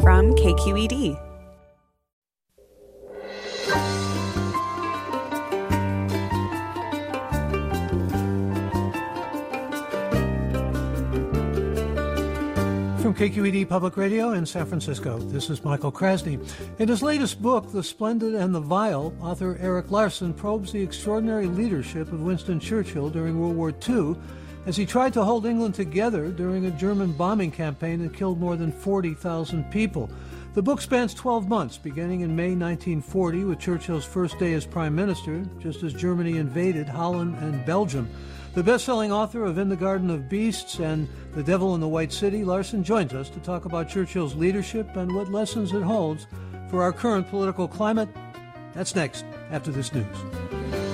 from KQED. From KQED Public Radio in San Francisco, this is Michael Krasny. In his latest book, The Splendid and the Vile, author Erik Larson probes the extraordinary leadership of Winston Churchill during World War II as he tried to hold England together during a German bombing campaign that killed more than 40,000 people. The book spans 12 months, beginning in May 1940 with Churchill's first day as Prime Minister, just as Germany invaded Holland and Belgium. The best selling author of In the Garden of Beasts and The Devil in the White City, Larson joins us to talk about Churchill's leadership and what lessons it holds for our current political climate. That's next, after this news.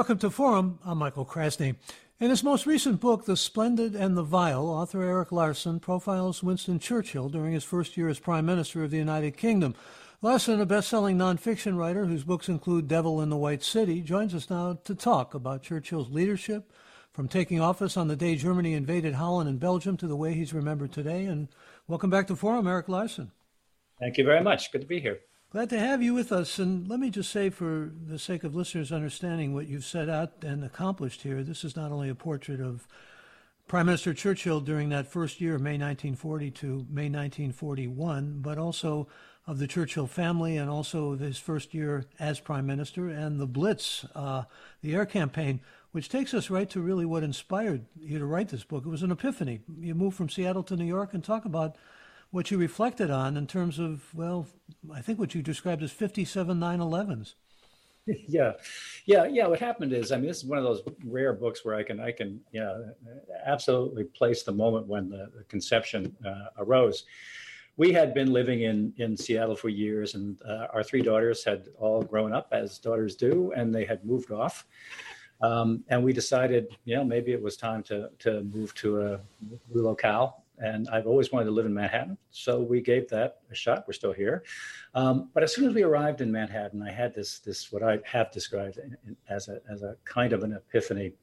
Welcome to Forum. I'm Michael Krasny. In his most recent book, The Splendid and the Vile, author Erik Larson profiles Winston Churchill during his first year as Prime Minister of the United Kingdom. Larson, a best-selling nonfiction writer whose books include Devil in the White City, joins us now to talk about Churchill's leadership, from taking office on the day Germany invaded Holland and Belgium to the way he's remembered today. And welcome back to Forum, Erik Larson. Thank you very much. Good to be here. Glad to have you with us. And let me just say, for the sake of listeners understanding what you've set out and accomplished here, this is not only a portrait of Prime Minister Churchill during that first year, May 1940 to May 1941, but also of the Churchill family and also his first year as Prime Minister and the Blitz, uh, the air campaign, which takes us right to really what inspired you to write this book. It was an epiphany. You moved from Seattle to New York and talk about what you reflected on in terms of, well, I think what you described as 57 9 11s. Yeah, yeah, yeah. What happened is, I mean, this is one of those rare books where I can, I can, know, absolutely place the moment when the, the conception uh, arose. We had been living in in Seattle for years, and uh, our three daughters had all grown up as daughters do, and they had moved off. Um, and we decided, you know, maybe it was time to to move to a new locale and I've always wanted to live in Manhattan. So we gave that a shot. We're still here. Um, but as soon as we arrived in Manhattan, I had this, this what I have described as a, as a kind of an epiphany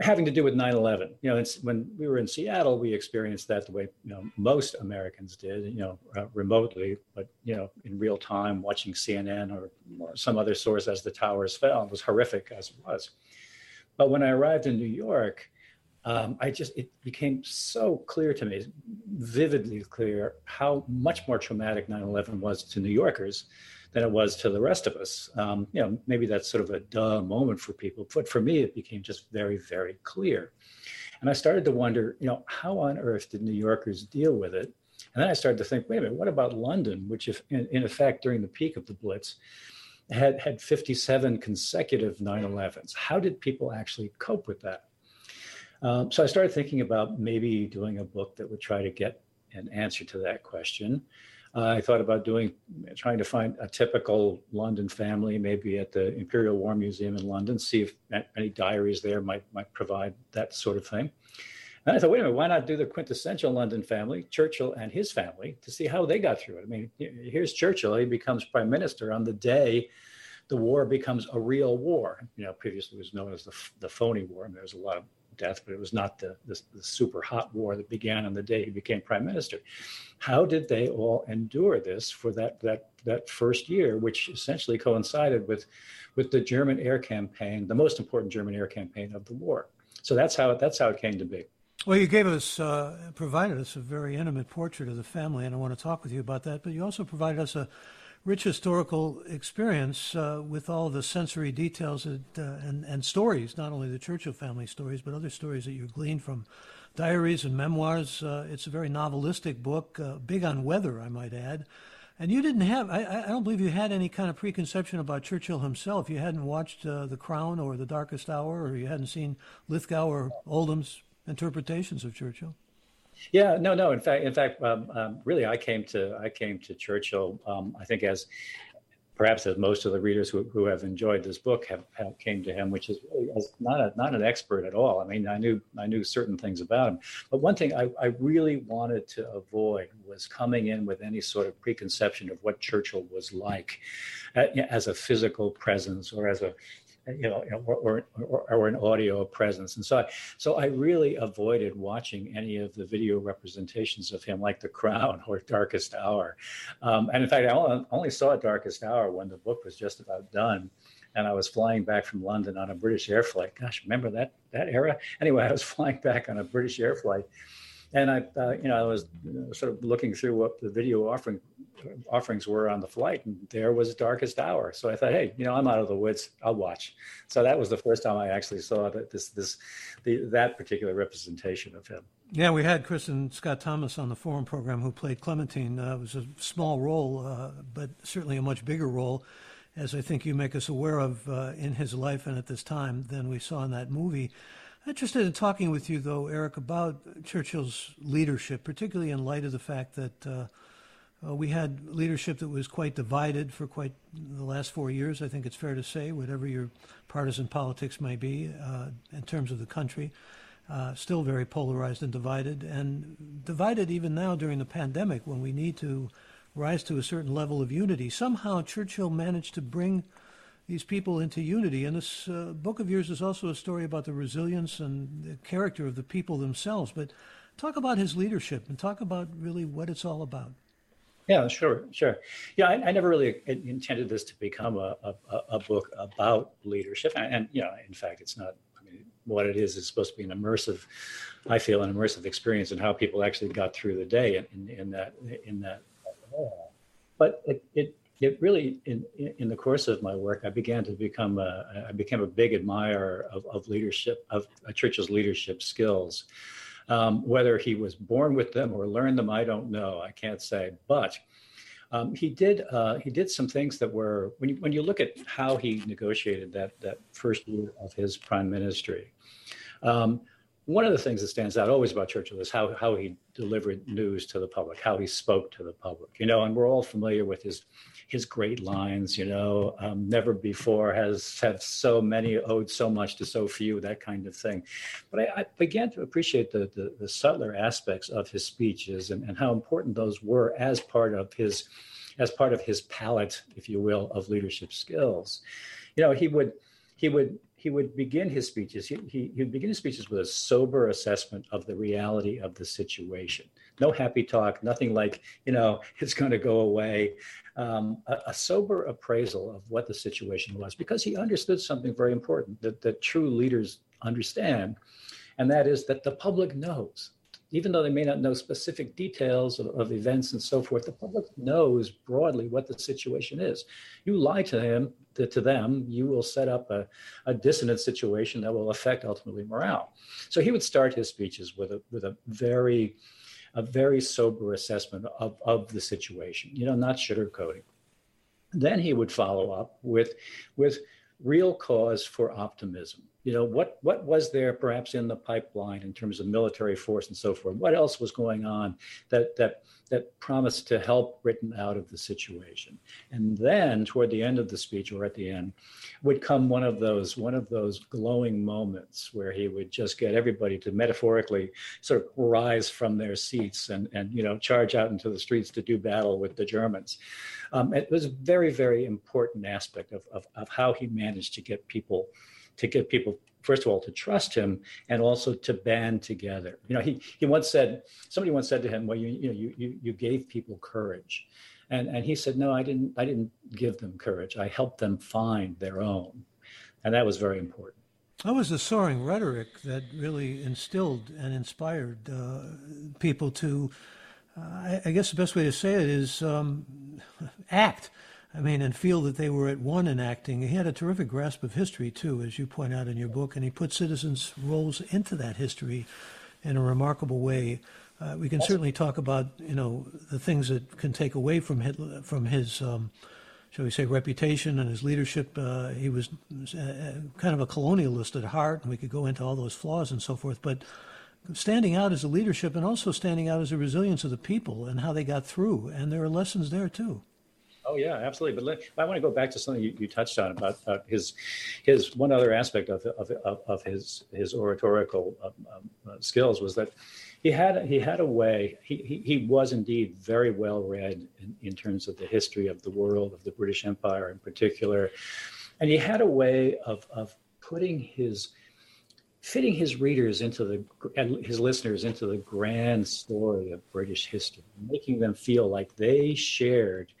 having to do with 9-11 you know when we were in seattle we experienced that the way you know most americans did you know uh, remotely but you know in real time watching cnn or, or some other source as the towers fell it was horrific as it was but when i arrived in new york um, I just it became so clear to me, vividly clear, how much more traumatic 9/11 was to New Yorkers than it was to the rest of us. Um, you know, maybe that's sort of a duh moment for people, but for me, it became just very, very clear. And I started to wonder, you know, how on earth did New Yorkers deal with it? And then I started to think, wait a minute, what about London, which, if in, in effect, during the peak of the Blitz, had had 57 consecutive 9/11s? How did people actually cope with that? Um, so I started thinking about maybe doing a book that would try to get an answer to that question. Uh, I thought about doing, trying to find a typical London family, maybe at the Imperial War Museum in London, see if any diaries there might might provide that sort of thing. And I thought, wait a minute, why not do the quintessential London family, Churchill and his family, to see how they got through it? I mean, here's Churchill; he becomes prime minister on the day the war becomes a real war. You know, previously it was known as the the phony war, and there's a lot of death, but it was not the, the, the, super hot war that began on the day he became prime minister. How did they all endure this for that that that first year, which essentially coincided with with the German air campaign, the most important German air campaign of the war? So that's how that's how it came to be. Well, you gave us, uh, provided us a very intimate portrait of the family, and I want to talk with you about that. But you also provided us a rich historical experience uh, with all the sensory details that, uh, and, and stories, not only the Churchill family stories, but other stories that you gleaned from diaries and memoirs. Uh, it's a very novelistic book, uh, big on weather, I might add. And you didn't have, I, I don't believe you had any kind of preconception about Churchill himself. You hadn't watched uh, The Crown or The Darkest Hour, or you hadn't seen Lithgow or Oldman's interpretations of Churchill. Yeah, no, no. In fact, in fact, um, um, really, I came to I came to Churchill. Um, I think as perhaps as most of the readers who, who have enjoyed this book have, have came to him, which is not a, not an expert at all. I mean, I knew I knew certain things about him, but one thing I, I really wanted to avoid was coming in with any sort of preconception of what Churchill was like uh, as a physical presence or as a you know, or, or, or, an audio presence. And so, I, so I really avoided watching any of the video representations of him, like The Crown or Darkest Hour. Um, and in fact, I only saw Darkest Hour when the book was just about done. And I was flying back from London on a British air flight. Gosh, remember that that era? Anyway, I was flying back on a British air flight, and I, uh, you know, I was sort of looking through what the video offering offerings were on the flight, and there was Darkest Hour. So I thought, hey, you know, I'm out of the woods. I'll watch. So that was the first time I actually saw that this this the that particular representation of him. Yeah, we had Kristin Scott Thomas on the forum program who played Clementine. Uh, it was a small role, uh, but certainly a much bigger role, as I think you make us aware of uh, in his life and at this time than we saw in that movie. Interested in talking with you, though, Erik, about Churchill's leadership, particularly in light of the fact that uh, uh, we had leadership that was quite divided for quite the last four years. I think it's fair to say, whatever your partisan politics may be uh, in terms of the country, uh, still very polarized and divided, and divided even now during the pandemic when we need to rise to a certain level of unity. Somehow, Churchill managed to bring these people into unity. And this uh, book of yours is also a story about the resilience and the character of the people themselves. But talk about his leadership and talk about really what it's all about. Yeah, sure, sure. Yeah, I, I never really intended this to become a, a, a book about leadership, and, and, you know, in fact, it's not. I mean, what it is is supposed to be an immersive. I feel an immersive experience in how people actually got through the day in, in, in that in that. But it, it it really in in the course of my work, I began to become a, I became a big admirer of, of leadership of Churchill's leadership skills. Um, whether he was born with them or learned them, I don't know. I can't say, but. Um, he did uh, he did some things that were when you, when you look at how he negotiated that that first year of his prime ministry. Um, one of the things that stands out always about Churchill is how how he delivered news to the public, how he spoke to the public. You know, and we're all familiar with his his great lines. You know, um, never before has have so many owed so much to so few, that kind of thing. But I, I began to appreciate the, the, the subtler aspects of his speeches and, and how important those were as part of his as part of his palette, if you will, of leadership skills. You know, he would he would he would begin his speeches. He, he, he, would begin his speeches with a sober assessment of the reality of the situation. No happy talk, nothing like, you know, it's going to go away. Um, a, a, sober appraisal of what the situation was because he understood something very important that, that true leaders understand, and that is that the public knows even though they may not know specific details of, of, events and so forth, the public knows broadly what the situation is. You lie to him, to, to them, you will set up a, a dissonant situation that will affect ultimately morale. So he would start his speeches with a with a very a very sober assessment of, of the situation, you know, not sugarcoating. Then he would follow up with with real cause for optimism you know what what was there perhaps in the pipeline in terms of military force and so forth? What else was going on that that that promised to help britain out of the situation? And then toward the end of the speech or at the end would come one of those one of those glowing moments where he would just get everybody to metaphorically sort of rise from their seats and and you know charge out into the streets to do battle with the germans. Um, it was a very very important aspect of, of, of how he managed to get people to get people first of all to trust him and also to band together. You know he he once said somebody once said to him well you you know you you, you gave people courage. And and he said no i didn't i didn't give them courage. I helped them find their own. And that was very important. That was the soaring rhetoric that really instilled and inspired uh, people to uh, I, I, guess the best way to say it is um, act I mean, and feel that they were at one in acting. He had a terrific grasp of history, too, as you point out in your book, and he put citizens' roles into that history in a remarkable way. Uh, we can certainly talk about you know the things that can take away from Hitler, from his um, shall we say reputation and his leadership. Uh, he was uh, kind of a colonialist at heart, and we could go into all those flaws and so forth. But standing out as a leadership and also standing out as a resilience of the people and how they got through, and there are lessons there too. Oh yeah, absolutely. But let, I want to go back to something you, you touched on about uh, his his one other aspect of of, of, of his his oratorical um, um, uh, skills was that he had he had a way. He he, he was indeed very well read in, in terms of the history of the world of the British Empire in particular, and he had a way of of putting his fitting his readers into the and his listeners into the grand story of British history, making them feel like they shared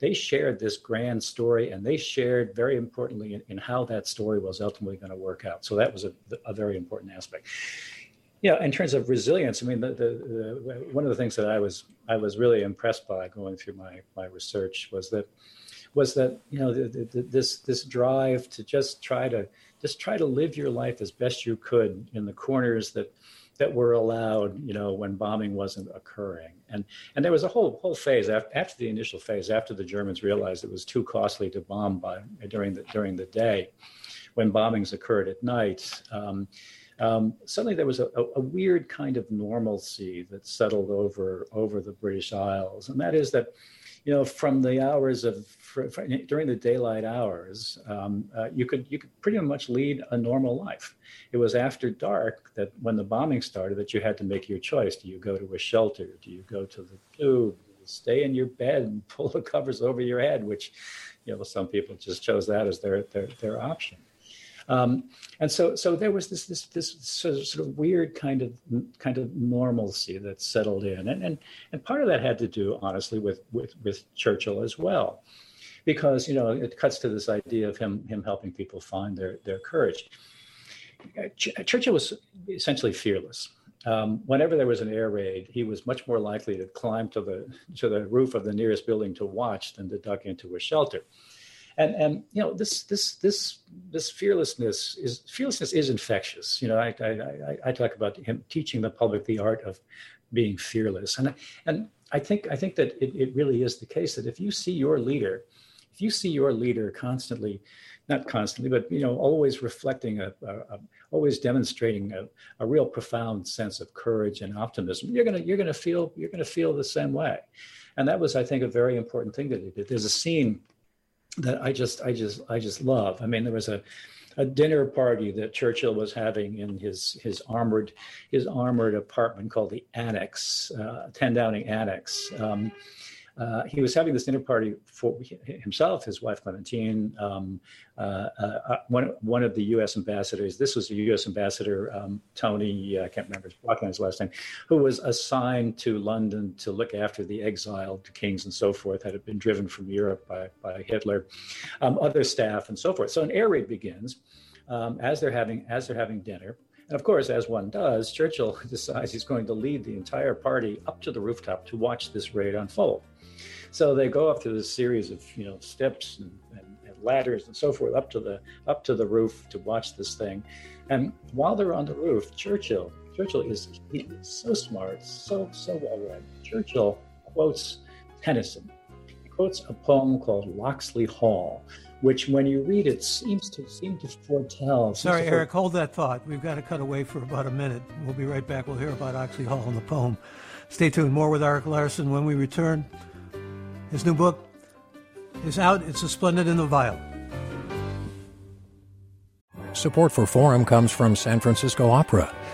they shared this grand story and they shared very importantly in, in how that story was ultimately going to work out. So that was a, a very important aspect. Yeah, in terms of resilience, I mean, the, the, the, one of the things that I was I was really impressed by going through my my research was that was that you know this this drive to just try to just try to live your life as best you could in the corners that that were allowed, you know, when bombing wasn't occurring. And and there was a whole whole phase after, after the initial phase, after the Germans realized it was too costly to bomb by during the during the day, when bombings occurred at night. Um, um, suddenly there was a, a, weird kind of normalcy that settled over over the British Isles, and that is that you know, from the hours of for, for, during the daylight hours, um, uh, you could you could pretty much lead a normal life. It was after dark that when the bombing started that you had to make your choice. Do you go to a shelter? Do you go to the tube? stay in your bed and pull the covers over your head? Which, you know, some people just chose that as their their their option. Um, and so, so there was this this this sort of weird kind of kind of normalcy that settled in, and and and part of that had to do, honestly, with with with Churchill as well, because you know it cuts to this idea of him him helping people find their their courage. Ch- Churchill was essentially fearless. Um, whenever there was an air raid, he was much more likely to climb to the to the roof of the nearest building to watch than to duck into a shelter and and you know this this this this fearlessness is fearlessness is infectious. You know, I I, I talk about him teaching the public the art of being fearless, and and I think I think that it, it really is the case that if you see your leader, if you see your leader constantly, not constantly, but you know, always reflecting a, a, a always demonstrating a, a real profound sense of courage and optimism, you're gonna you're gonna feel you're gonna feel the same way, and that was I think a very important thing that he did. There's a scene that I just I just I just love. I mean, there was a a dinner party that Churchill was having in his his armored his armored apartment called the Annex, uh, 10 Downing Annex. Um, uh, he was having this dinner party for himself, his wife Clementine, um, uh, uh, one one of the U.S. ambassadors. This was the U.S. ambassador um, Tony. I can't remember his, his last name, who was assigned to London to look after the exiled kings and so forth that had been driven from Europe by by Hitler, um, other staff and so forth. So an air raid begins um, as they're having as they're having dinner. And of course, as one does, Churchill decides he's going to lead the entire party up to the rooftop to watch this raid unfold. So they go up to this series of you know steps and, and, and, ladders and so forth up to the up to the roof to watch this thing. And while they're on the roof, Churchill Churchill is, is so smart, so so well read. Churchill quotes Tennyson. He quotes a poem called Locksley Hall, which when you read it seems to seem to foretell. Sorry, to Erik, hold that thought. We've got to cut away for about a minute. We'll be right back. We'll hear about Locksley Hall and the poem. Stay tuned. More with Erik Larson when we return. His new book is out. It's a splendid in the Vile. Support for Forum comes from San Francisco Opera.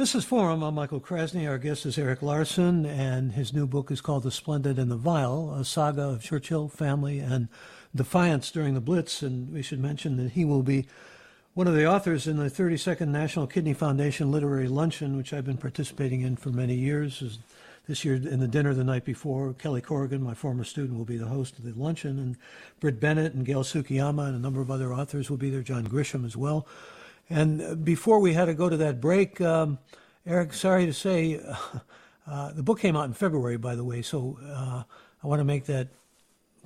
This is Forum. I'm Michael Krasny. Our guest is Erik Larson, and his new book is called The Splendid and the Vile, a saga of Churchill family and defiance during the Blitz. And we should mention that he will be one of the authors in the 32nd National Kidney Foundation Literary Luncheon, which I've been participating in for many years this year in the dinner the night before. Kelly Corrigan, my former student, will be the host of the luncheon, and Brit Bennett and Gail Tsukiyama and a number of other authors will be there. John Grisham as well. And before we had to go to that break, um, Erik, sorry to say, uh, the book came out in February, by the way, so uh, I want to make that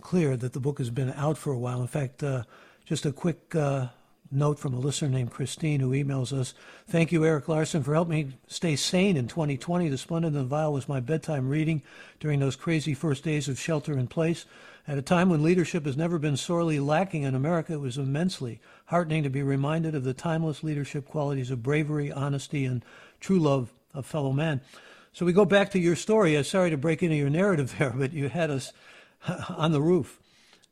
clear that the book has been out for a while. In fact, uh, just a quick uh, note from a listener named Christine who emails us Thank you, Erik Larson, for helping me stay sane in 2020. The Splendid and the Vile was my bedtime reading during those crazy first days of shelter in place. At a time when leadership has never been sorely lacking in America, it was immensely heartening to be reminded of the timeless leadership qualities of bravery, honesty, and true love of fellow man. So we go back to your story. I'm sorry to break into your narrative there, but you had us on the roof.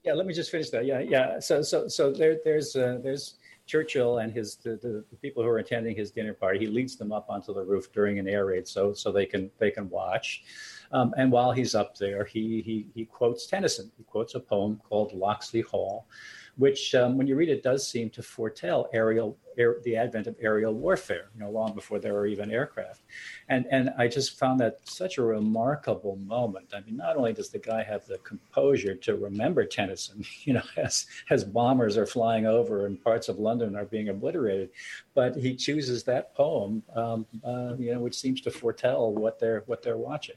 Yeah, let me just finish that. Yeah, yeah. So, so, so there, there's, uh, there's Churchill and his the, the, people who are attending his dinner party. He leads them up onto the roof during an air raid, so so they can they can watch. Um, and while he's up there, he, he, he quotes Tennyson. He quotes a poem called Locksley Hall, which, um, when you read it, does seem to foretell aerial air, the advent of aerial warfare. You know, long before there were even aircraft, and and I just found that such a remarkable moment. I mean, not only does the guy have the composure to remember Tennyson, you know, as as bombers are flying over and parts of London are being obliterated, but he chooses that poem, um, uh, you know, which seems to foretell what they're what they're watching.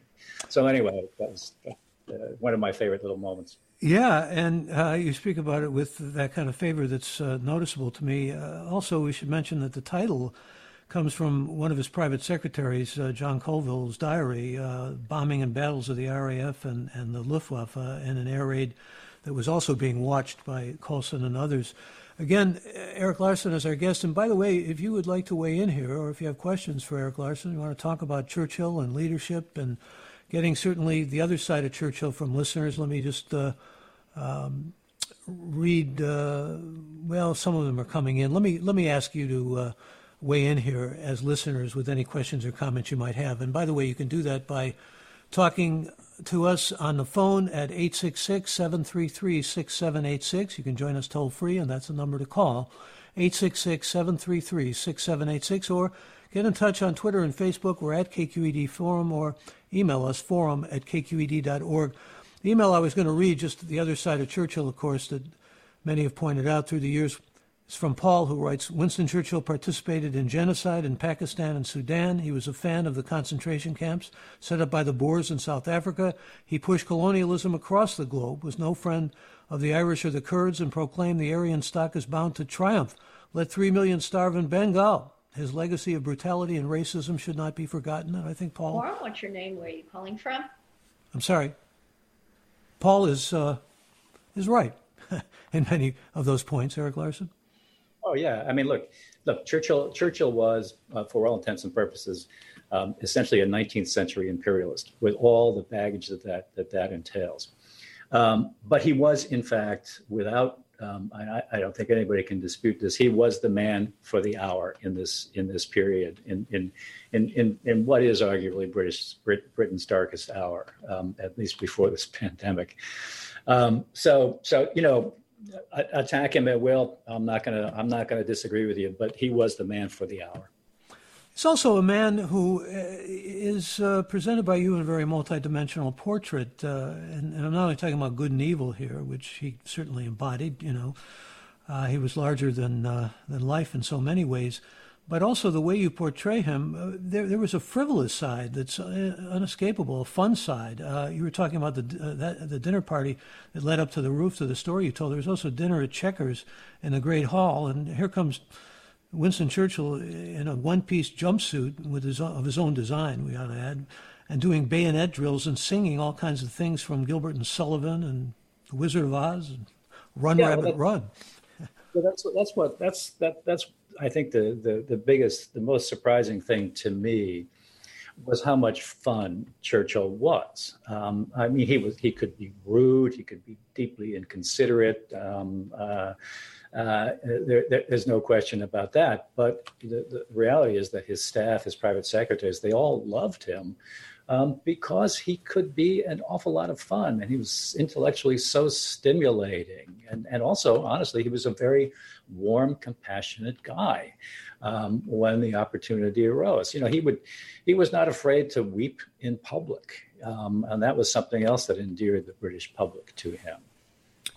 So anyway, that was uh, one of my favorite little moments. Yeah, and uh, you speak about it with that kind of favor that's uh, noticeable to me. Uh, also, we should mention that the title comes from one of his private secretaries, uh, John Colville's diary, uh, bombing and battles of the RAF and, and the Luftwaffe in an air raid that was also being watched by Colson and others. Again, Erik Larson is our guest. And by the way, if you would like to weigh in here, or if you have questions for Erik Larson, you want to talk about Churchill and leadership and getting certainly the other side of Churchill from listeners. Let me just uh, um, read. Uh, well, some of them are coming in. Let me let me ask you to uh, weigh in here as listeners with any questions or comments you might have. And by the way, you can do that by talking to us on the phone at 866 733 6786. You can join us toll free, and that's the number to call 866 733 6786. Or get in touch on Twitter and Facebook. We're at KQED Forum, or email us forum at kqed.org. The email I was going to read, just the other side of Churchill, of course, that many have pointed out through the years, is from Paul, who writes Winston Churchill participated in genocide in Pakistan and Sudan. He was a fan of the concentration camps set up by the Boers in South Africa. He pushed colonialism across the globe, was no friend of the Irish or the Kurds, and proclaimed the Aryan stock is bound to triumph. Let three million starve in Bengal. His legacy of brutality and racism should not be forgotten. And I think Paul. Paul, what's your name? Where are you calling from? I'm sorry. Paul is uh, is right in many of those points, Erik Larson. Oh yeah, I mean, look, look. Churchill Churchill was, uh, for all intents and purposes, um, essentially a 19th century imperialist with all the baggage that that that, that entails. Um, but he was, in fact, without um, I, I, don't think anybody can dispute this. He was the man for the hour in this in this period, in in in in, in what is arguably British Brit, Britain's darkest hour, um, at least before this pandemic. Um, so so you know, attack him at will. I'm not gonna I'm not gonna disagree with you, but he was the man for the hour. He's also a man who is uh, uh, presented by you in a very multidimensional portrait, uh, and, and, I'm not only talking about good and evil here, which he certainly embodied. You know, uh, he was larger than uh, than life in so many ways, but also the way you portray him. Uh, there, there was a frivolous side that's unescapable, a fun side. you were talking about the that, the dinner party that led up to the roof of the story you told. There was also dinner at Chequers in the Great Hall, and here comes Winston Churchill in a one-piece jumpsuit with his of his own design, we ought to add, and doing bayonet drills and singing all kinds of things from Gilbert and Sullivan and The Wizard of Oz and Run yeah, Rabbit well, Run. Well, that's that's what that's that that's I think the, the the biggest the most surprising thing to me was how much fun Churchill was. Um, I mean, he was he could be rude, he could be deeply inconsiderate. Um, uh, uh, there, there, there's no question about that. But the, the, reality is that his staff, his private secretaries, they all loved him um, because he could be an awful lot of fun and he was intellectually so stimulating. And, and also, honestly, he was a very warm, compassionate guy um, when the opportunity arose. You know, he would he was not afraid to weep in public, um, and that was something else that endeared the British public to him.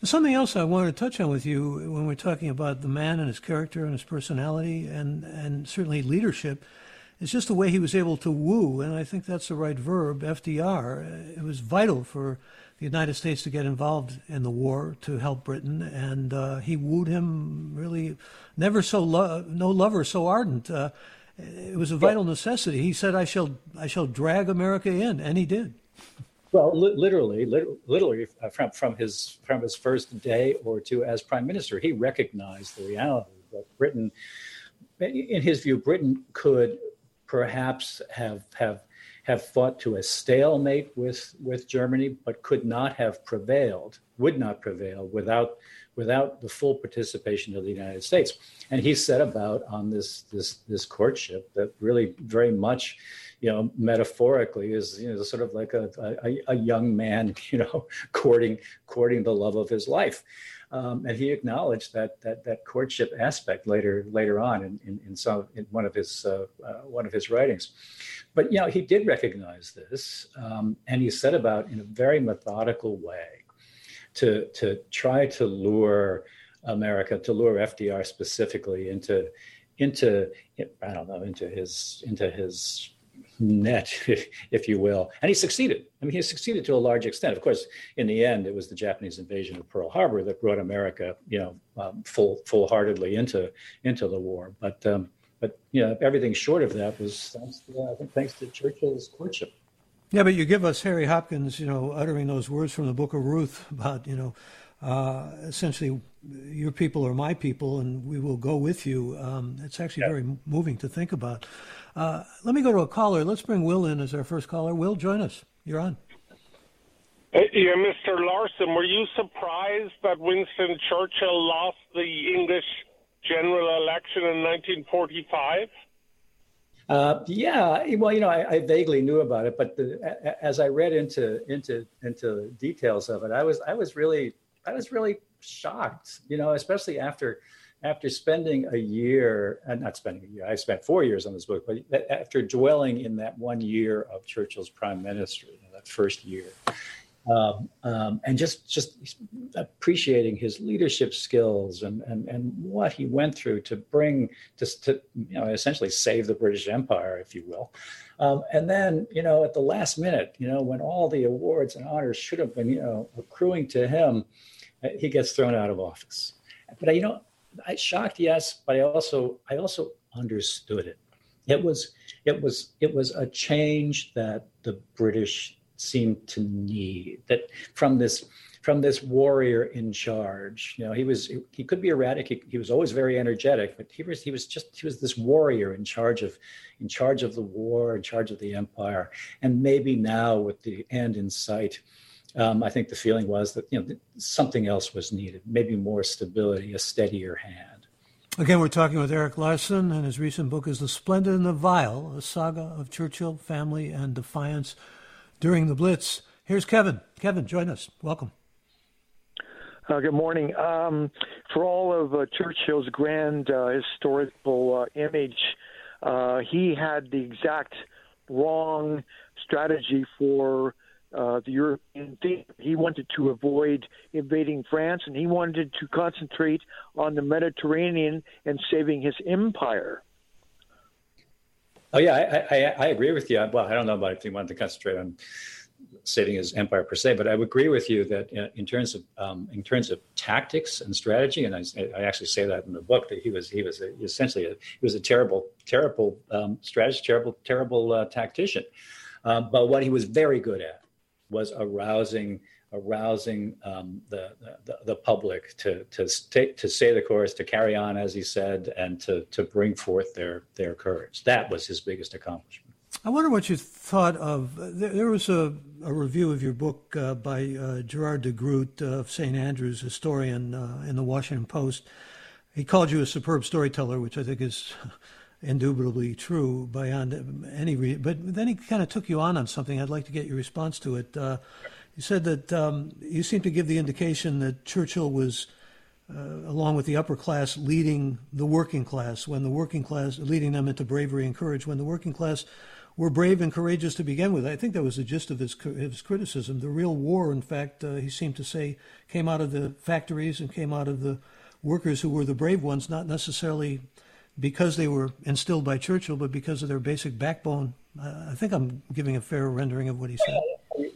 Something else I wanted to touch on with you when we're talking about the man and his character and his personality and, and certainly leadership is just the way he was able to woo, and I think that's the right verb, FDR. It was vital for the United States to get involved in the war to help Britain, and uh, he wooed him really never so lo- no lover so ardent. Uh, it was a vital necessity. He said, "I shall, I shall drag America in," and he did. Well, li- literally, li- literally uh, from from his from his first day or two as prime minister, he recognized the reality that Britain, in his view, Britain could perhaps have have have fought to a stalemate with with Germany, but could not have prevailed, would not prevail without without the full participation of the United States. And he set about on this this this courtship that really very much you know, metaphorically is you know sort of like a, a, a young man, you know, courting courting the love of his life. Um, and he acknowledged that that that courtship aspect later later on in, in, in some in one of his uh, uh, one of his writings. But you know, he did recognize this, um, and he set about in a very methodical way to to try to lure America, to lure FDR specifically into into I don't know into his into his net, if, if, you will. And he succeeded. I mean, he succeeded to a large extent. Of course, in the end, it was the Japanese invasion of Pearl Harbor that brought America, you know, um, full full-heartedly into into the war. But um, but you know, everything short of that was thanks to, I think thanks to Churchill's courtship. Yeah, but you give us Harry Hopkins, you know, uttering those words from the Book of Ruth about, you know, uh, essentially your people are my people and we will go with you. Um, it's actually yeah. very moving to think about. Uh, let me go to a caller. Let's bring Will in as our first caller. Will, join us. You're on. Yeah, Mr. Larson, were you surprised that Winston Churchill lost the English general election in 1945? Uh, yeah, well, you know, I, I, vaguely knew about it, but the, as I read into into into details of it, I was I was really I was really shocked. You know, especially after after spending a year, and uh, not spending a year, I spent four years on this book, but after dwelling in that one year of Churchill's prime ministry, you know, that first year, um, um, and just just appreciating his leadership skills and, and and what he went through to bring to, to you know essentially save the British Empire, if you will. Um, and then you know at the last minute, you know when all the awards and honors should have been you know accruing to him, uh, he gets thrown out of office. But you know I shocked, yes, but I also I also understood it. It was it was it was a change that the British seemed to need. That from this from this warrior in charge, you know, he was he could be erratic. He, he was always very energetic, but he was he was just he was this warrior in charge of in charge of the war, in charge of the empire, and maybe now with the end in sight um, I think the feeling was that you know something else was needed, maybe more stability, a steadier hand. Again, we're talking with Erik Larson, and his recent book is *The Splendid and the Vile: A Saga of Churchill, Family, and Defiance During the Blitz*. Here's Kevin. Kevin, join us. Welcome. Uh, good morning. Um, for all of uh, Churchill's grand uh, historical uh, image, uh, he had the exact wrong strategy for uh, the European theme. He wanted to avoid invading France, and he wanted to concentrate on the Mediterranean and saving his empire. Oh yeah, I, I, I agree with you. Well, I don't know about if he wanted to concentrate on saving his empire per se, but I would agree with you that uh, in terms of um, in terms of tactics and strategy, and I, I, actually say that in the book that he was he was a, essentially a, he was a terrible terrible um, strategist, terrible terrible uh, tactician. Um, but what he was very good at was arousing arousing um, the, the, the public to to stay, to say the chorus, to carry on as he said, and to to bring forth their their courage. That was his biggest accomplishment. I wonder what you thought of. There, there was a, a, review of your book uh, by uh, Gerard de Groot of St. Andrews, historian uh, in the Washington Post. He called you a superb storyteller, which I think is indubitably true beyond any reason. But then he kind of took you on on something. I'd like to get your response to it. Uh, he said that um, you seem to give the indication that Churchill was uh, along with the upper class, leading the working class, when the working class, leading them into bravery and courage, when the working class were brave and courageous to begin with. I think that was the gist of his, his criticism. The real war, in fact, uh, he seemed to say, came out of the factories and came out of the workers who were the brave ones, not necessarily because they were instilled by Churchill, but because of their basic backbone. Uh, I think I'm giving a fair rendering of what he said.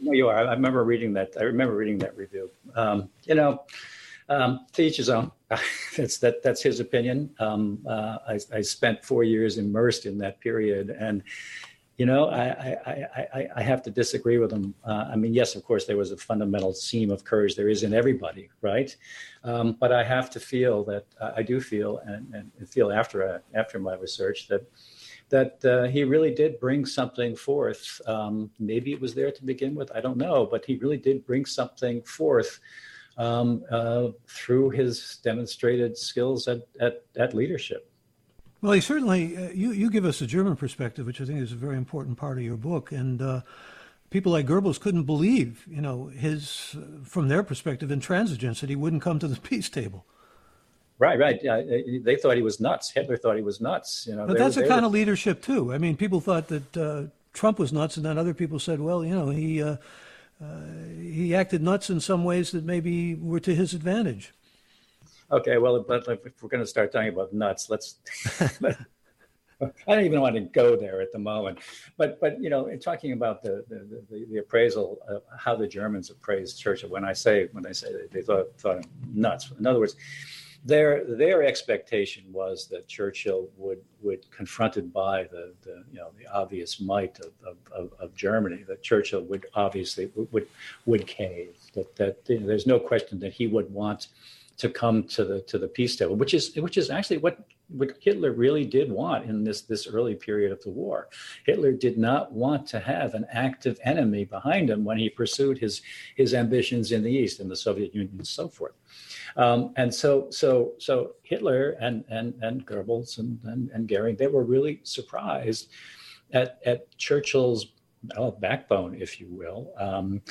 No, you are. I remember reading that. I remember reading that review. Um, you know, um, to each his own. that's that. That's his opinion. Um, uh, I, I, spent four years immersed in that period, and you know, I I, I, I have to disagree with him. Uh, I mean, yes, of course, there was a fundamental seam of courage there is in everybody, right? Um, but I have to feel that uh, I do feel and, and feel after uh, after my research that that uh, he really did bring something forth. Um, maybe it was there to begin with, I don't know, but he really did bring something forth um, uh, through his demonstrated skills at, at, at leadership. Well, he certainly, uh, you, you give us a German perspective, which I think is a very important part of your book. And uh, people like Goebbels couldn't believe, you know, his, uh, from their perspective, intransigence that he wouldn't come to the peace table. Right, right. Yeah, they thought he was nuts. Hitler thought he was nuts. You know, but that's were, a kind were... of leadership too. I mean, people thought that uh, Trump was nuts, and then other people said, "Well, you know, he uh, uh, he acted nuts in some ways that maybe were to his advantage." Okay, well, but if we're going to start talking about nuts, let's. I don't even want to go there at the moment, but but you know, in talking about the the, the, the appraisal of how the Germans appraised Churchill, when I say when I say they thought thought him nuts, in other words, their their expectation was that Churchill would would confronted by the, the you know the obvious might of, of, of, Germany that Churchill would obviously would would cave that that you know, there's no question that he would want to come to the to the peace table which is which is actually what what Hitler really did want in this this early period of the war. Hitler did not want to have an active enemy behind him when he pursued his his ambitions in the East, in the Soviet Union, and so forth. Um, and so, so, so Hitler and and and Goebbels and, and and Goering, they were really surprised at at Churchill's backbone, if you will, um,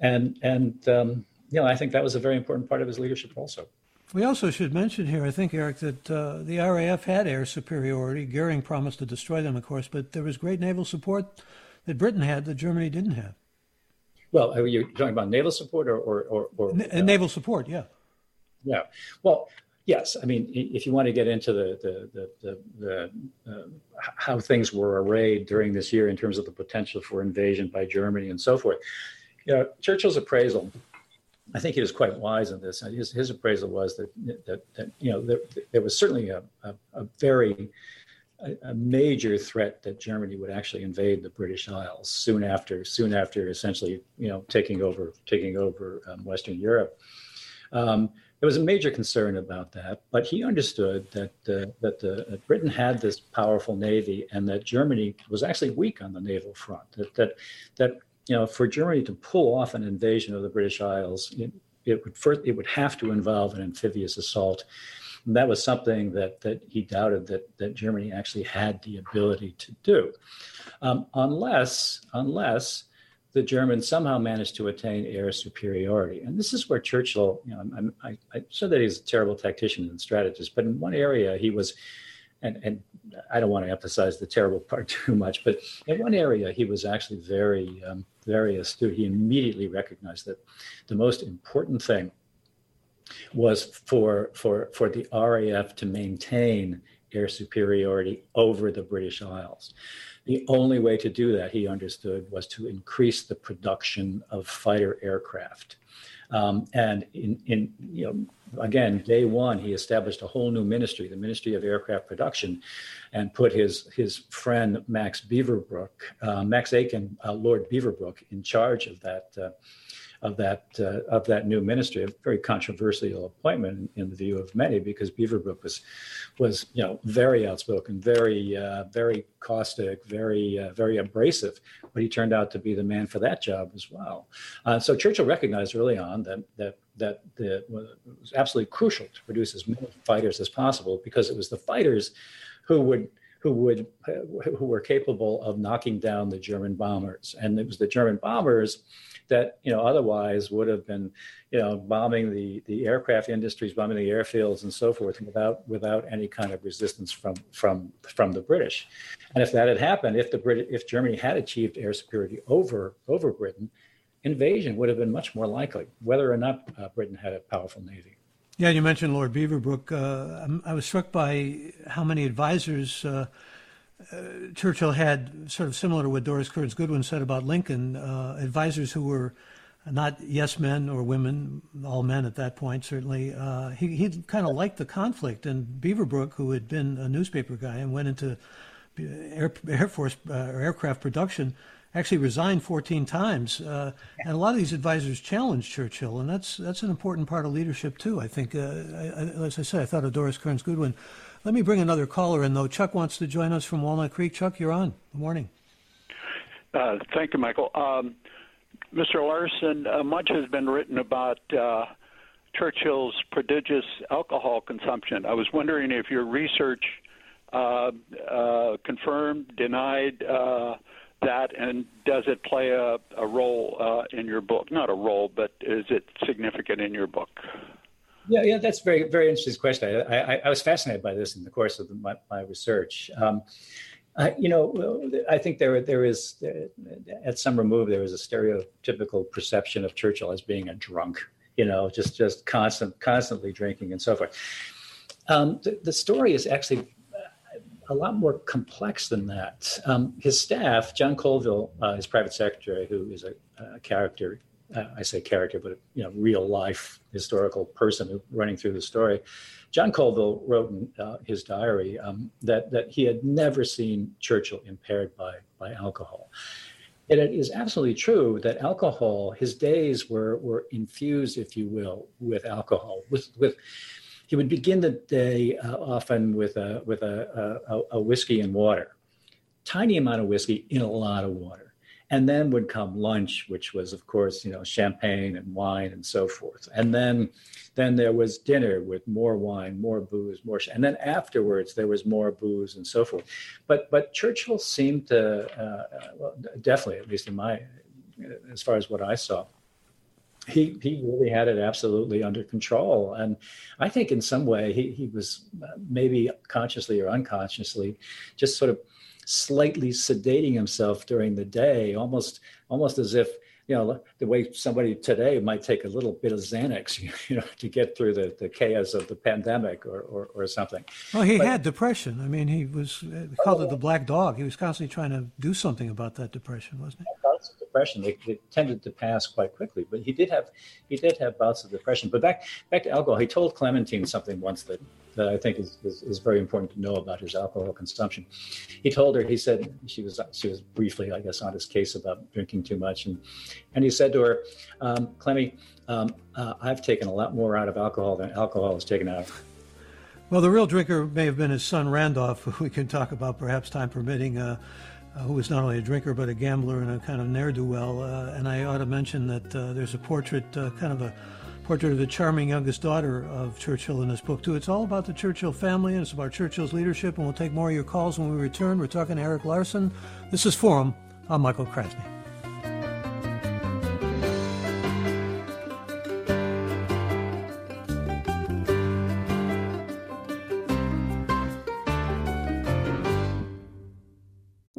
and and um, you know, I think that was a very important part of his leadership also. We also should mention here, I think, Erik, that uh, the RAF had air superiority. Goering promised to destroy them, of course, but there was great naval support that Britain had that Germany didn't have. Well, are you talking about naval support or or, or, or uh, naval support? Yeah. Yeah. Well, yes. I mean, if you want to get into the the the, the, the uh, how things were arrayed during this year in terms of the potential for invasion by Germany and so forth, you know, Churchill's appraisal. I think he was quite wise in this. His, his appraisal was that, that, that you know there, there was certainly a, a, a very a, a, major threat that Germany would actually invade the British Isles soon after soon after essentially you know taking over taking over um, Western Europe. Um, there was a major concern about that, but he understood that uh, that, the, that Britain had this powerful navy and that Germany was actually weak on the naval front. That that that you know, for Germany to pull off an invasion of the British Isles, it, it would first it would have to involve an amphibious assault. And that was something that that he doubted that that Germany actually had the ability to do, um, unless unless the Germans somehow managed to attain air superiority. And this is where Churchill, you know, I, I said that he's a terrible tactician and strategist, but in one area he was, and, and I don't want to emphasize the terrible part too much, but in one area he was actually very, um, very astute. He immediately recognized that the most important thing was for, for, for the RAF to maintain air superiority over the British Isles. The only way to do that, he understood, was to increase the production of fighter aircraft. Um, and in, in, you know, again, day one, he established a whole new ministry, the Ministry of Aircraft Production, and put his his friend Max Beaverbrook, uh, Max Aitken, uh, Lord Beaverbrook, in charge of that. Uh, of that uh, of that new ministry, a very controversial appointment in, in, the view of many, because Beaverbrook was was you know very outspoken, very uh, very caustic, very uh, very abrasive, but he turned out to be the man for that job as well. So Churchill recognized early on that that that the, was absolutely crucial to produce as many fighters as possible because it was the fighters who would who would who were capable of knocking down the German bombers, and it was the German bombers that you know otherwise would have been you know bombing the the aircraft industries, bombing the airfields, and so forth without without any kind of resistance from from from the British. And if that had happened, if the Brit if Germany had achieved air superiority over over Britain, invasion would have been much more likely, whether or not uh, Britain had a powerful navy. Yeah, you mentioned Lord Beaverbrook. Uh, I was struck by how many advisors uh, uh, Churchill had, sort of similar to what Doris Kearns Goodwin said about Lincoln, uh, advisors who were not yes men or women, all men at that point, certainly. Uh, he, he kind of liked the conflict. And Beaverbrook, who had been a newspaper guy and went into Air, Air Force or aircraft production, actually resigned 14 times. Uh, and a lot of these advisors challenged Churchill, and that's that's an important part of leadership too. I think, uh, I, as I said, I thought of Doris Kearns Goodwin. Let me bring another caller in though. Chuck wants to join us from Walnut Creek. Chuck, you're on. Good morning. Uh, thank you, Michael. Um, Mr. Larson, uh, much has been written about. Uh, Churchill's prodigious alcohol consumption. I was wondering if your research uh, confirmed, denied that, and does it play a, a role uh, in your book? Not a role, but is it significant in your book? Yeah, yeah, that's a very, very interesting question. I, I, I was fascinated by this in the course of the, my, my, research. Um, you know, I think there there is at some remove there is a stereotypical perception of Churchill as being a drunk. You know, just just constant, constantly drinking and so forth. Um, the, the story is actually a lot more complex than that. Um, his staff, John Colville, uh, his private secretary, who is a, a character, uh, I say character, but you know, real life historical person running through the story. John Colville wrote in uh, his diary um, that that he had never seen Churchill impaired by by alcohol. And it is absolutely true that alcohol, his days were were infused, if you will, with alcohol, with with he would begin the day uh, often with a with a, a, a whiskey and water, tiny amount of whiskey in a lot of water, and then would come lunch, which was of course you know champagne and wine and so forth, and then then there was dinner with more wine, more booze, more, and then afterwards there was more booze and so forth. But but Churchill seemed to, uh, well, definitely, at least in my, as far as what I saw, he he really had it absolutely under control. And i think in some way he, he was uh, maybe consciously or unconsciously just sort of slightly sedating himself during the day almost almost as if you know the way somebody today might take a little bit of xanax you know to get through the, the chaos of the pandemic or, or, or something. Well he but, had depression. I mean he was uh, called it the black dog. He was constantly trying to do something about that depression wasn't he depression. They, they, tended to pass quite quickly, but he did have he did have bouts of depression. But back back to alcohol, he told Clementine something once that, that I think is, is, is very important to know about his alcohol consumption. He told her he said she was she was briefly I guess on his case about drinking too much, and and he said to her, um, Clemmy, um, uh, I've taken a lot more out of alcohol than alcohol has taken out. Of. Well, the real drinker may have been his son Randolph, who we can talk about, perhaps time permitting. Uh, uh, who was not only a drinker but a gambler and a kind of ne'er do well. Uh, and I ought to mention that uh, there's a portrait, uh, kind of a portrait of the charming youngest daughter of Churchill in this book, too. It's all about the Churchill family and it's about Churchill's leadership. And we'll take more of your calls when we return. We're talking to Erik Larson. This is Forum. I'm Michael Krasny.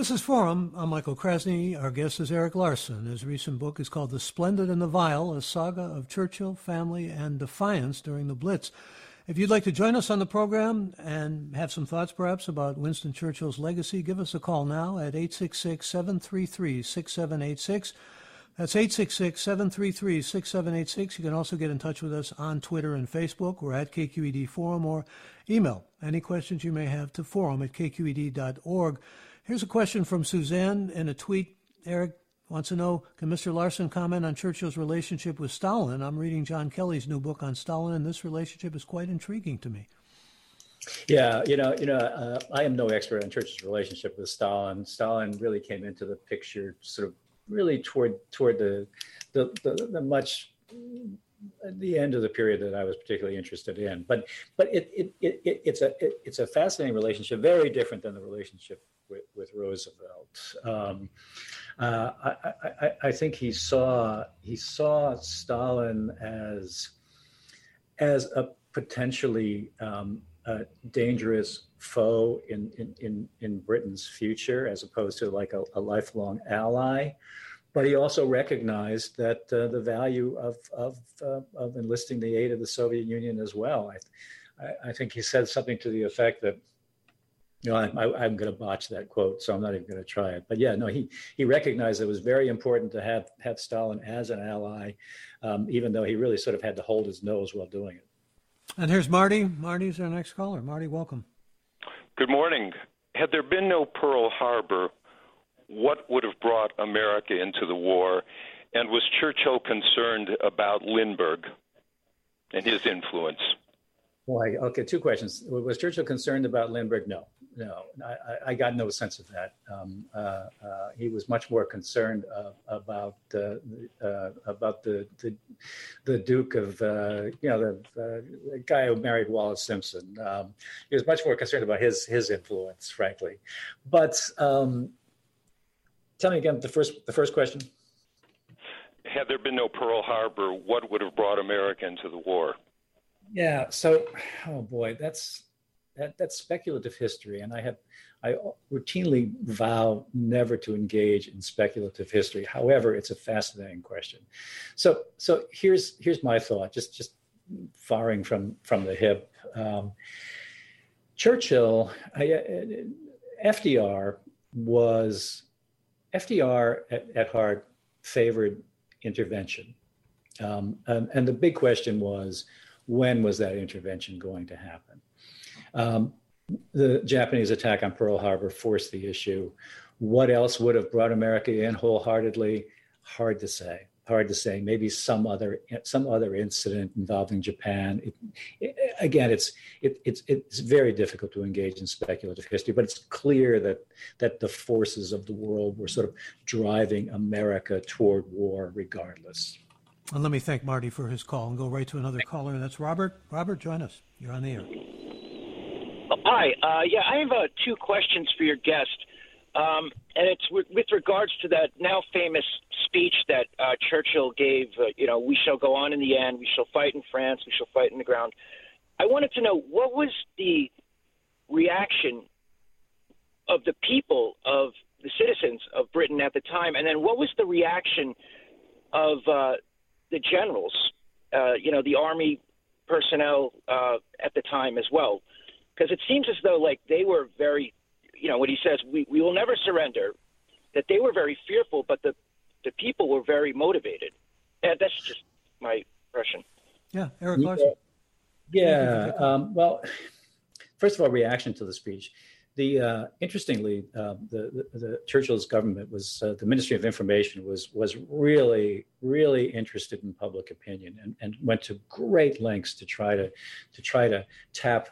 This is Forum. I'm Michael Krasny. Our guest is Erik Larson. His recent book is called The Splendid and the Vile, a saga of Churchill, family, and defiance during the Blitz. If you'd like to join us on the program and have some thoughts perhaps about Winston Churchill's legacy, give us a call now at 866 733 6786. That's 866 733 6786. You can also get in touch with us on Twitter and Facebook. We're at KQED Forum or email any questions you may have to forum at kqed.org. Here's a question from Suzanne in a tweet. Eric wants to know Can Mr. Larson comment on Churchill's relationship with Stalin? I'm reading John Kelly's new book on Stalin, and this relationship is quite intriguing to me. Yeah, you know, you know, uh, I am no expert on Churchill's relationship with Stalin. Stalin really came into the picture sort of really toward toward the the, the, the much the end of the period that I was particularly interested in. But but it, it, it, it's a it, it's a fascinating relationship, very different than the relationship with, with Roosevelt. Um, uh, I, I, I, think he saw he saw Stalin as as a potentially um, a dangerous foe in, in, in, in Britain's future, as opposed to like a, a lifelong ally but he also recognized that uh, the value of of, uh, of enlisting the aid of the Soviet Union as well. I, I, think he said something to the effect that, you know, I, am going to botch that quote, so I'm not even going to try it. But yeah, no, he he recognized it was very important to have have Stalin as an ally, um, even though he really sort of had to hold his nose while doing it. And here's Marty. Marty's our next caller. Marty, welcome. Good morning. Had there been no Pearl Harbor, what would have brought America into the war? And was Churchill concerned about Lindbergh and his influence? Boy, okay, two questions. Was Churchill concerned about Lindbergh? No, no, I, I got no sense of that. Um, uh, uh, he was much more concerned uh, about uh, about the, the, the Duke of uh, you know the, the, guy who married Wallis Simpson. Um, he was much more concerned about his his influence, frankly. But um, tell me again the first the first question. Had there been no Pearl Harbor, what would have brought America into the war? Yeah. So, oh boy, that's that, that's speculative history, and I have I routinely vow never to engage in speculative history. However, it's a fascinating question. So, so here's here's my thought, just just firing from from the hip. Um, Churchill, I, uh, FDR was FDR at, at heart favored intervention, um, and, and the big question was when was that intervention going to happen? Um, the Japanese attack on Pearl Harbor forced the issue. What else would have brought America in wholeheartedly? Hard to say. Hard to say. Maybe some other some other incident involving Japan. It, it, again, it's it, it's it's very difficult to engage in speculative history, but it's clear that that the forces of the world were sort of driving America toward war, regardless. And let me thank Marty for his call and go right to another caller. That's Robert. Robert, join us. You're on the air. Hi. Uh, yeah, I have uh, two questions for your guest. Um, and it's with, with, regards to that now famous speech that uh, Churchill gave. Uh, you know, we shall go on in the end. We shall fight in France. We shall fight in the ground. I wanted to know what was the reaction of the people, of the citizens of Britain at the time, and then what was the reaction of uh, the generals, uh, you know, the army personnel uh, at the time as well, because it seems as though like they were very, you know, when he says we, we will never surrender, that they were very fearful, but the the people were very motivated. And that's just my impression. Yeah, Erik Larson. Yeah. yeah um, well, first of all, reaction to the speech. The uh, interestingly, uh, the, the, the, Churchill's government was uh, the Ministry of Information was was really really interested in public opinion and, and went to great lengths to try to to try to tap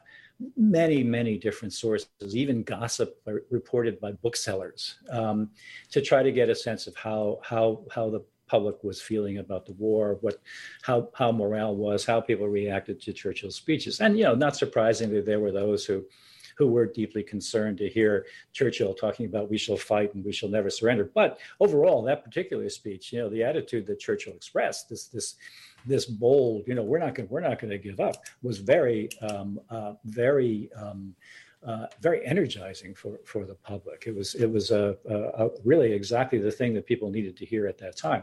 many many different sources, even gossip reported by booksellers, um, to try to get a sense of how how how the public was feeling about the war, what how how morale was, how people reacted to Churchill's speeches, and you know, not surprisingly, there were those who who were deeply concerned to hear Churchill talking about we shall fight and we shall never surrender. But overall, that particular speech, you know, the attitude that Churchill expressed, this this this bold, you know, we're not going we're not going to give up, was very um, uh, very um, uh, very energizing for, for the public. It was it was a, a, a, really exactly the thing that people needed to hear at that time.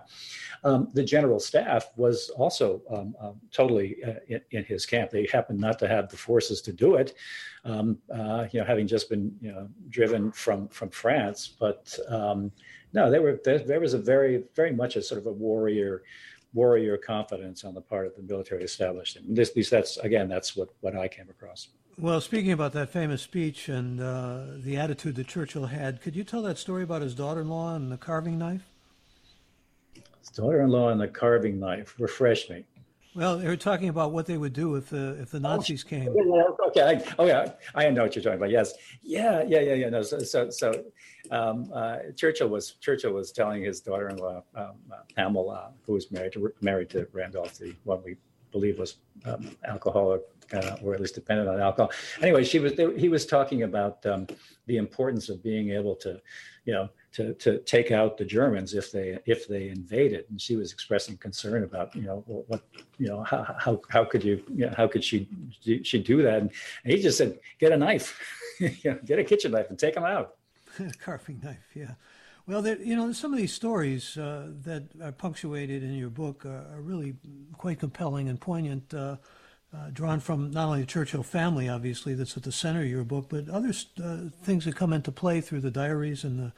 Um, the general staff was also um, um, totally uh, in, in, his camp. They happened not to have the forces to do it, um, uh, you know, having just been you know driven from from France. But um, no, they were there, there was a very very much a sort of a warrior warrior confidence on the part of the military establishment. This, this that's again, that's what what I came across. Well, speaking about that famous speech and uh, the attitude that Churchill had, could you tell that story about his daughter-in-law and the carving knife? His daughter-in-law and the carving knife. Refresh me. Well, they were talking about what they would do if the if the Nazis came. Okay. I, oh yeah, I know what you're talking about. Yes. Yeah. Yeah. Yeah. Yeah. No. So so, so um, uh, Churchill was Churchill was telling his daughter-in-law um, uh, Pamela, who was married to married to Randolph, the one we believe was um, alcoholic uh, or at least dependent on alcohol. Anyway, she was he was talking about um, the importance of being able to, you know, to to take out the Germans if they if they invaded, and she was expressing concern about you know what you know how how, how could you, you know, how could she she do that, and, he just said get a knife, get a kitchen knife and take them out. A carving knife, yeah. Well, there, you know, some of these stories uh, that are punctuated in your book are, are really quite compelling and poignant. Uh, uh, drawn from not only the Churchill family, obviously, that's at the center of your book, but other uh, things that come into play through the diaries and the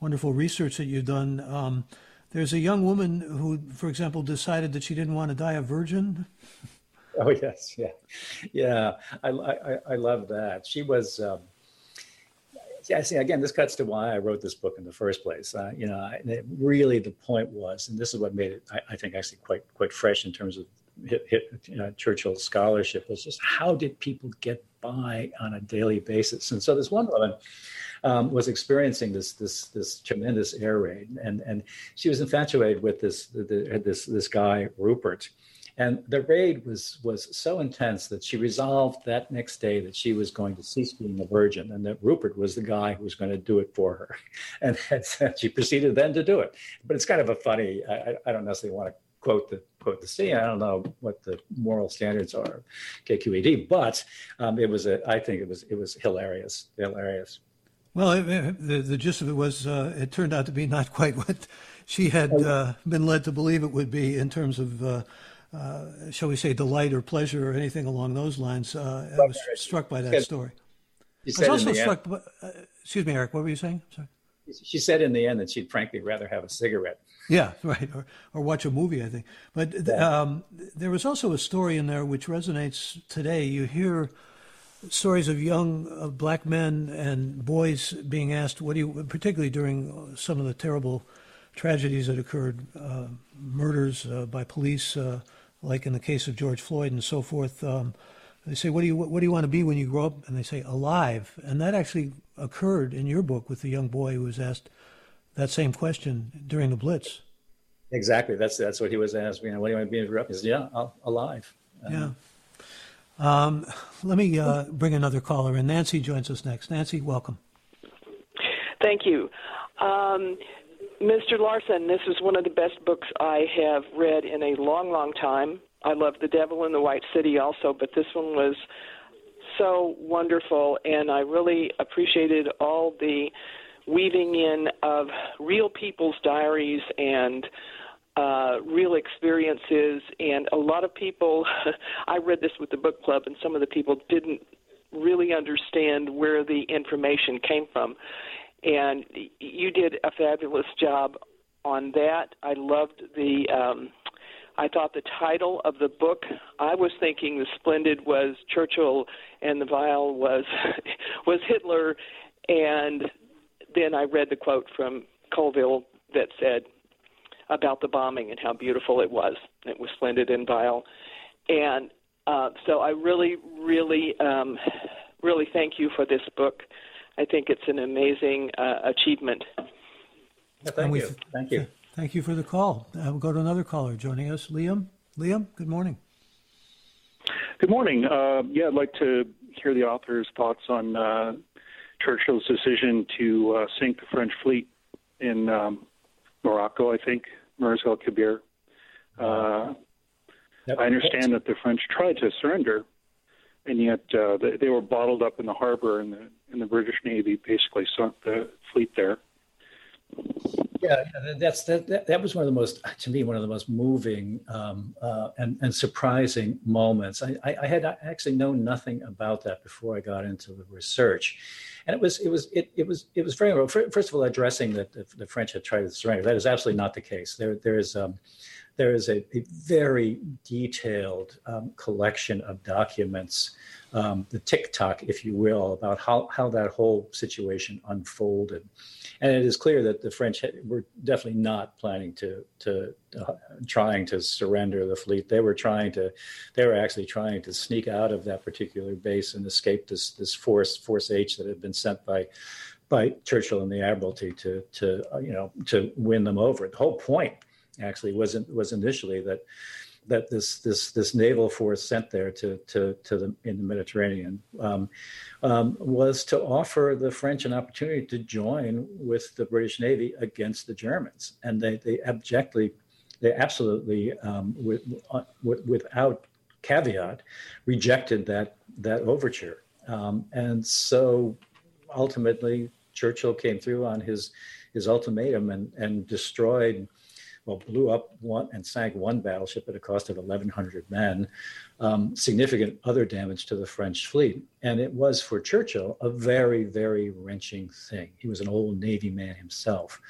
wonderful research that you've done. Um, there's a young woman who, for example, decided that she didn't want to die a virgin. Oh yes, yeah, yeah. I I, I love that. She was. Um, yeah, see, again, this cuts to why I wrote this book in the first place. Uh, you know, I, really the point was, and this is what made it, I, I think, actually quite quite fresh in terms of hit, hit you know, Churchill's scholarship was just how did people get by on a daily basis? And so this one woman um, was experiencing this this this tremendous air raid, and and she was infatuated with this the, this this guy Rupert. And the raid was was so intense that she resolved that next day that she was going to cease being a virgin, and that Rupert was the guy who was going to do it for her. And, she proceeded then to do it. But it's kind of a funny. I, I don't necessarily want to quote the quote the C. I don't know what the moral standards are, KQED, but um, it was a. I think it was it was hilarious, hilarious. Well, it, it, the the gist of it was uh, it turned out to be not quite what she had uh, been led to believe it would be in terms of. Uh, uh shall we say delight or pleasure or anything along those lines? Uh, I was struck by that story. I was also struck. By, uh, excuse me, Erik. What were you saying? Sorry. She said in the end that she'd frankly rather have a cigarette yeah, right. Or, or watch a movie, I think. But um, there was also a story in there which resonates today. You hear stories of young uh, black men and boys being asked, "What do you?" Particularly during some of the terrible tragedies that occurred, uh, murders uh, by police, uh, like in the case of George Floyd and so forth. Um, they say, "What do you What do you want to be when you grow up?" And they say, "Alive." And that actually occurred in your book with the young boy who was asked that same question during the Blitz. Exactly. That's that's what he was asked. You know, what do you want to be interrupted? He said, yeah, alive. yeah. Um, let me uh, bring another caller in. Nancy joins us next. Nancy, welcome. Thank you. Um, Mr. Larson, this is one of the best books I have read in a long, long time. I love The Devil in the White City also, but this one was so wonderful, and I really appreciated all the weaving in of real people's diaries and uh, real experiences. And a lot of people, I read this with the book club, and some of the people didn't really understand where the information came from. And you did a fabulous job on that. I loved the. Um, I thought the title of the book. I was thinking the splendid was Churchill, and the vile was was Hitler, and then I read the quote from Colville that said about the bombing and how beautiful it was. It was splendid and vile. And uh, so I really, really, um, really thank you for this book. I think it's an amazing uh, achievement. Yeah, thank you. Thank you. Thank you for the call. Uh, we'll go to another caller joining us, Liam. Liam, good morning. Good morning. Uh, yeah, I'd like to hear the author's thoughts on uh, Churchill's decision to uh, sink the French fleet in um, Morocco, I think, Mers el Kabir. Uh, I understand that the French tried to surrender and yet uh, they, they were bottled up in the harbor, and the and the British Navy basically sunk the fleet there. Yeah, that's that, that. That was one of the most, to me, one of the most moving um, uh, and and surprising moments. I, I, I, had actually known nothing about that before I got into the research, and it was it was it, it was it was very first of all addressing that the, French had tried to surrender. That is absolutely not the case. There there is. Um, there is a, a very detailed um, collection of documents, um, the tick-tock, if you will, about how, how that whole situation unfolded. And it is clear that the French were definitely not planning to, to uh, trying to surrender the fleet. They were trying to, they were actually trying to sneak out of that particular base and escape this, this force, Force H that had been sent by by Churchill and the Admiralty to to uh, you know to win them over. The whole point actually wasn't, was initially that that this this this naval force sent there to to to the in the Mediterranean um, um, was to offer the French an opportunity to join with the British Navy against the Germans, and they they abjectly, they absolutely um, with, uh, without caveat rejected that that overture, um, and so ultimately Churchill came through on his his ultimatum and and destroyed well, blew up one and sank one battleship at a cost of 1,100 men, um, significant other damage to the French fleet. And it was for Churchill a very, very wrenching thing. He was an old Navy man himself.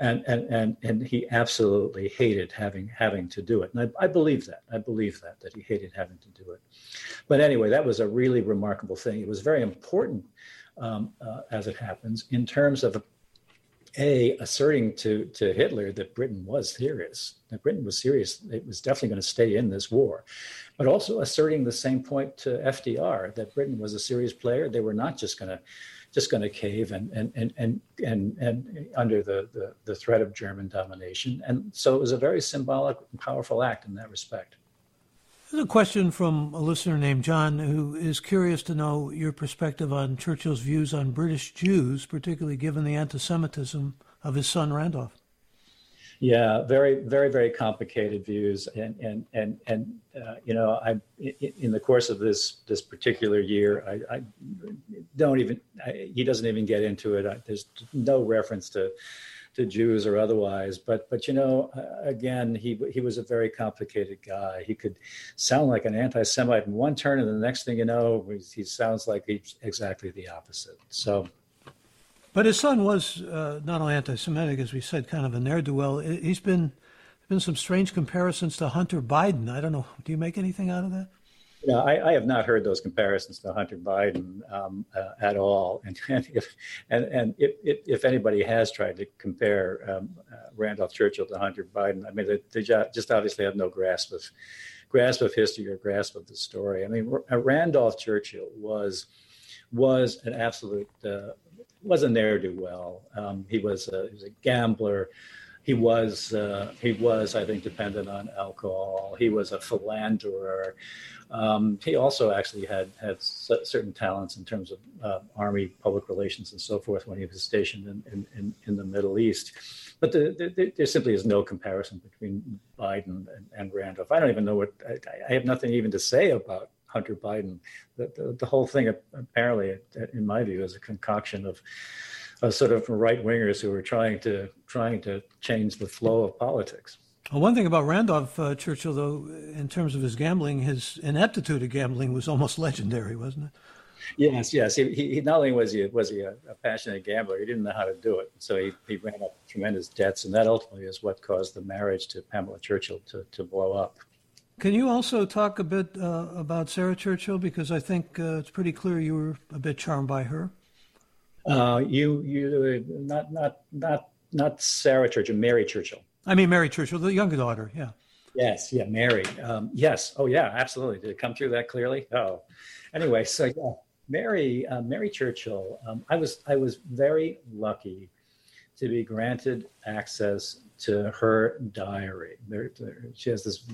And, and, and, and he absolutely hated having, having to do it. And I, I believe that. I believe that, that he hated having to do it. But anyway, that was a really remarkable thing. It was very important um, uh, as it happens, in terms of a asserting to to Hitler that Britain was serious, that Britain was serious, it was definitely going to stay in this war, but also asserting the same point to FDR that Britain was a serious player. They were not just going to just going to cave and and and and and, and under the, the the threat of German domination. And so it was a very symbolic and powerful act in that respect. There's a question from a listener named John who is curious to know your perspective on Churchill's views on British Jews, particularly given the anti Semitism of his son Randolph. Yeah, very, very, very complicated views, and and and and uh, you know, I in the course of this this particular year, I, I don't even I, he doesn't even get into it. I, there's no reference to to Jews or otherwise. But but you know, uh, again, he he was a very complicated guy. He could sound like an anti-Semite in one turn, and the next thing you know, he sounds like he's exactly the opposite. So. But his son was uh, not only anti-Semitic, as we said, kind of a ne'er do well. He's been been some strange comparisons to Hunter Biden. I don't know. Do you make anything out of that? Yeah, I, I, have not heard those comparisons to Hunter Biden um, uh, at all. And, and if and, and if, if, anybody has tried to compare um, uh, Randolph Churchill to Hunter Biden, I mean, they, they, just obviously have no grasp of grasp of history or grasp of the story. I mean, uh, Randolph Churchill was was an absolute uh, was a ne'er do well. Um, he was a, he was a gambler he was uh, he was I think dependent on alcohol. He was a philanderer. Um, he also actually had had certain talents in terms of uh, army public relations and so forth when he was stationed in in, in the Middle East. But the, the, there simply is no comparison between Biden and, and Randolph. I don't even know what I, I, have nothing even to say about Hunter Biden. The, the, the whole thing apparently, in my view, is a concoction of sort of right wingers who are trying to trying to change the flow of politics. Well, one thing about Randolph uh, Churchill, though, in terms of his gambling, his ineptitude at gambling was almost legendary, wasn't it? Yes, yes. He, he not only was he was he a, a, passionate gambler, he didn't know how to do it. So he, he ran up tremendous debts, and that ultimately is what caused the marriage to Pamela Churchill to, to blow up. Can you also talk a bit uh, about Sarah Churchill? Because I think uh, it's pretty clear you were a bit charmed by her. Uh, you you not not not not Sarah Churchill, Mary Churchill. I mean Mary Churchill, the younger daughter. Yeah. Yes. Yeah. Mary. Um, yes. Oh yeah. Absolutely. Did it come through that clearly? Oh. Anyway, so yeah, Mary uh, Mary Churchill. Um, I was I was very lucky to be granted access to her diary. She has this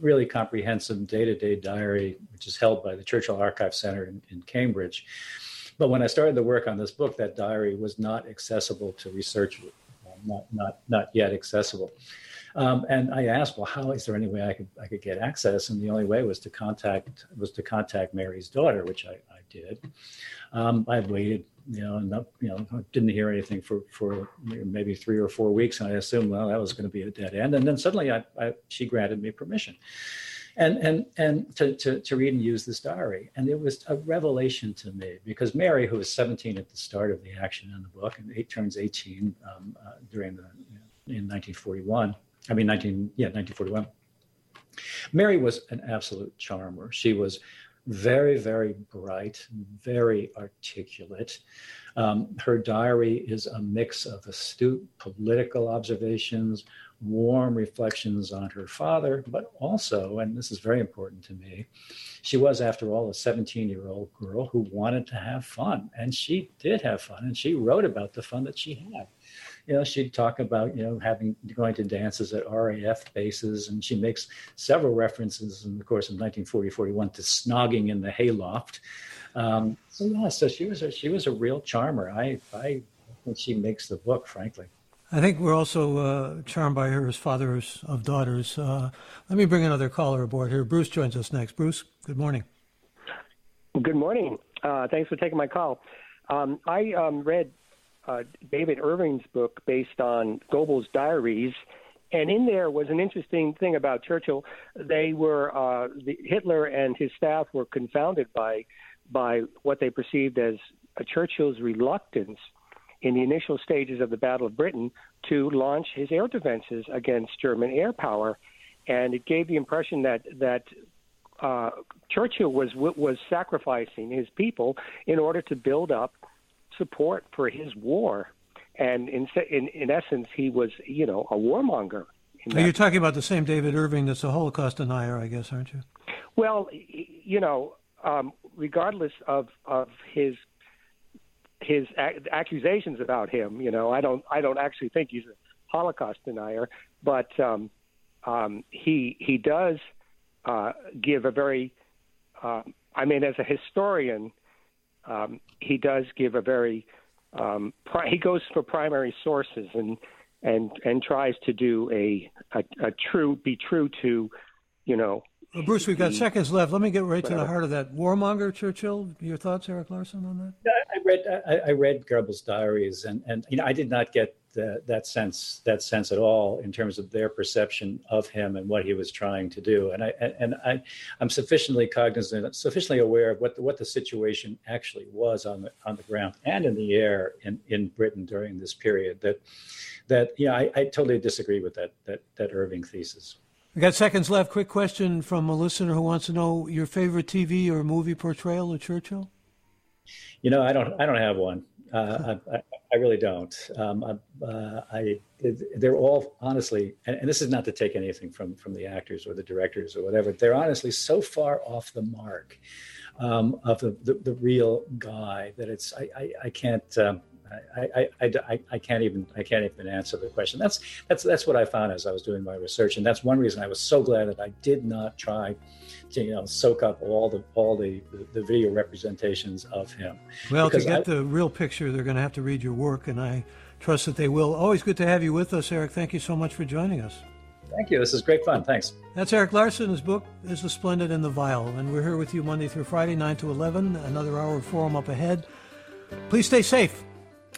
really comprehensive day-to-day diary, which is held by the Churchill Archive Center in, in Cambridge but when I started the work on this book, that diary was not accessible to researchers, not not not yet accessible. Um, and I asked, well, how is there any way I could I could get access? And the only way was to contact was to contact Mary's daughter, which I, I did. Um, I waited, you know, and you know, didn't hear anything for for maybe three or four weeks, and I assumed, well, that was going to be a dead end. And then suddenly, I, I she granted me permission and and and to, to, to read and use this diary. And it was a revelation to me because Mary, who was 17 at the start of the action in the book, and eight turns 18 um, uh, during the in 1941. I mean 19 yeah 1941. Mary was an absolute charmer. She was very very bright, very articulate. Um, her diary is a mix of astute political observations, warm reflections on her father, but also, and this is very important to me, she was, after all, a 17 year old girl who wanted to have fun. And she did have fun, and she wrote about the fun that she had. You know, she'd talk about, you know, having going to dances at RAF bases, and she makes several references in the course of 1940 41 to snogging in the hayloft. Um, so, yeah, so she was a, she was a real charmer. I, I think she makes the book, frankly. I think we're also uh, charmed by her as fathers of daughters. Uh, let me bring another caller aboard here. Bruce joins us next. Bruce, good morning. Good morning. Uh, thanks for taking my call. Um, I um, read uh, David Irving's book based on Goebbels' diaries, and in there was an interesting thing about Churchill. They were uh, the, Hitler and his staff were confounded by by what they perceived as Churchill's reluctance in the initial stages of the Battle of Britain to launch his air defenses against German air power, and it gave the impression that that uh, Churchill was was sacrificing his people in order to build up support for his war, and in in, in essence, he was you know a warmonger. You're talking about the same David Irving that's a Holocaust denier, I guess, aren't you? Well, you know, um, regardless of of his his accusations about him. You know, I don't I don't actually think he's a Holocaust denier, but um, um, he he does uh, give a very uh, I mean, as a historian, um, he does give a very um, pri- he goes for primary sources and and and tries to do a a, a true be true to you know well, Bruce, we've got seconds left. Let me get right to the heart of that. Warmonger, Churchill. Your thoughts, Erik Larson, on that? I read I, I read Goebbels' diaries, and and you know I did not get the, that sense that sense at all in terms of their perception of him and what he was trying to do. And I and I I'm sufficiently cognizant, sufficiently aware of what the, what the situation actually was on the on the ground and in the air in, in Britain during this period that that yeah I, I totally disagree with that that that Irving thesis. We got seconds left. Quick question from a listener who wants to know your favorite TV or movie portrayal of Churchill. You know, I don't. I don't have one. Uh, I, I, really don't. Um, uh, I, they're all honestly, and, and, this is not to take anything from from the actors or the directors or whatever. They're honestly so far off the mark um, of the, the, the real guy that it's I I, I can't. Um, I, I, I, I, can't even I can't even answer the question. That's that's that's what I found as I was doing my research, and that's one reason I was so glad that I did not try to you know soak up all the all the the, video representations of him. Well, because to get I, the real picture, they're going to have to read your work, and I trust that they will. Always good to have you with us, Erik. Thank you so much for joining us. Thank you. This is great fun. Thanks. That's Erik Larson. His book is The Splendid and the Vile. And we're here with you Monday through Friday, 9 to 11. Another hour of Forum up ahead. Please stay safe.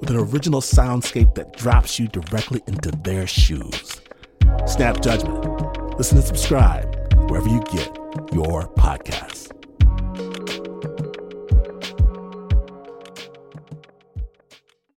with an original soundscape that drops you directly into their shoes. Snap Judgment. Listen and subscribe wherever you get your podcasts.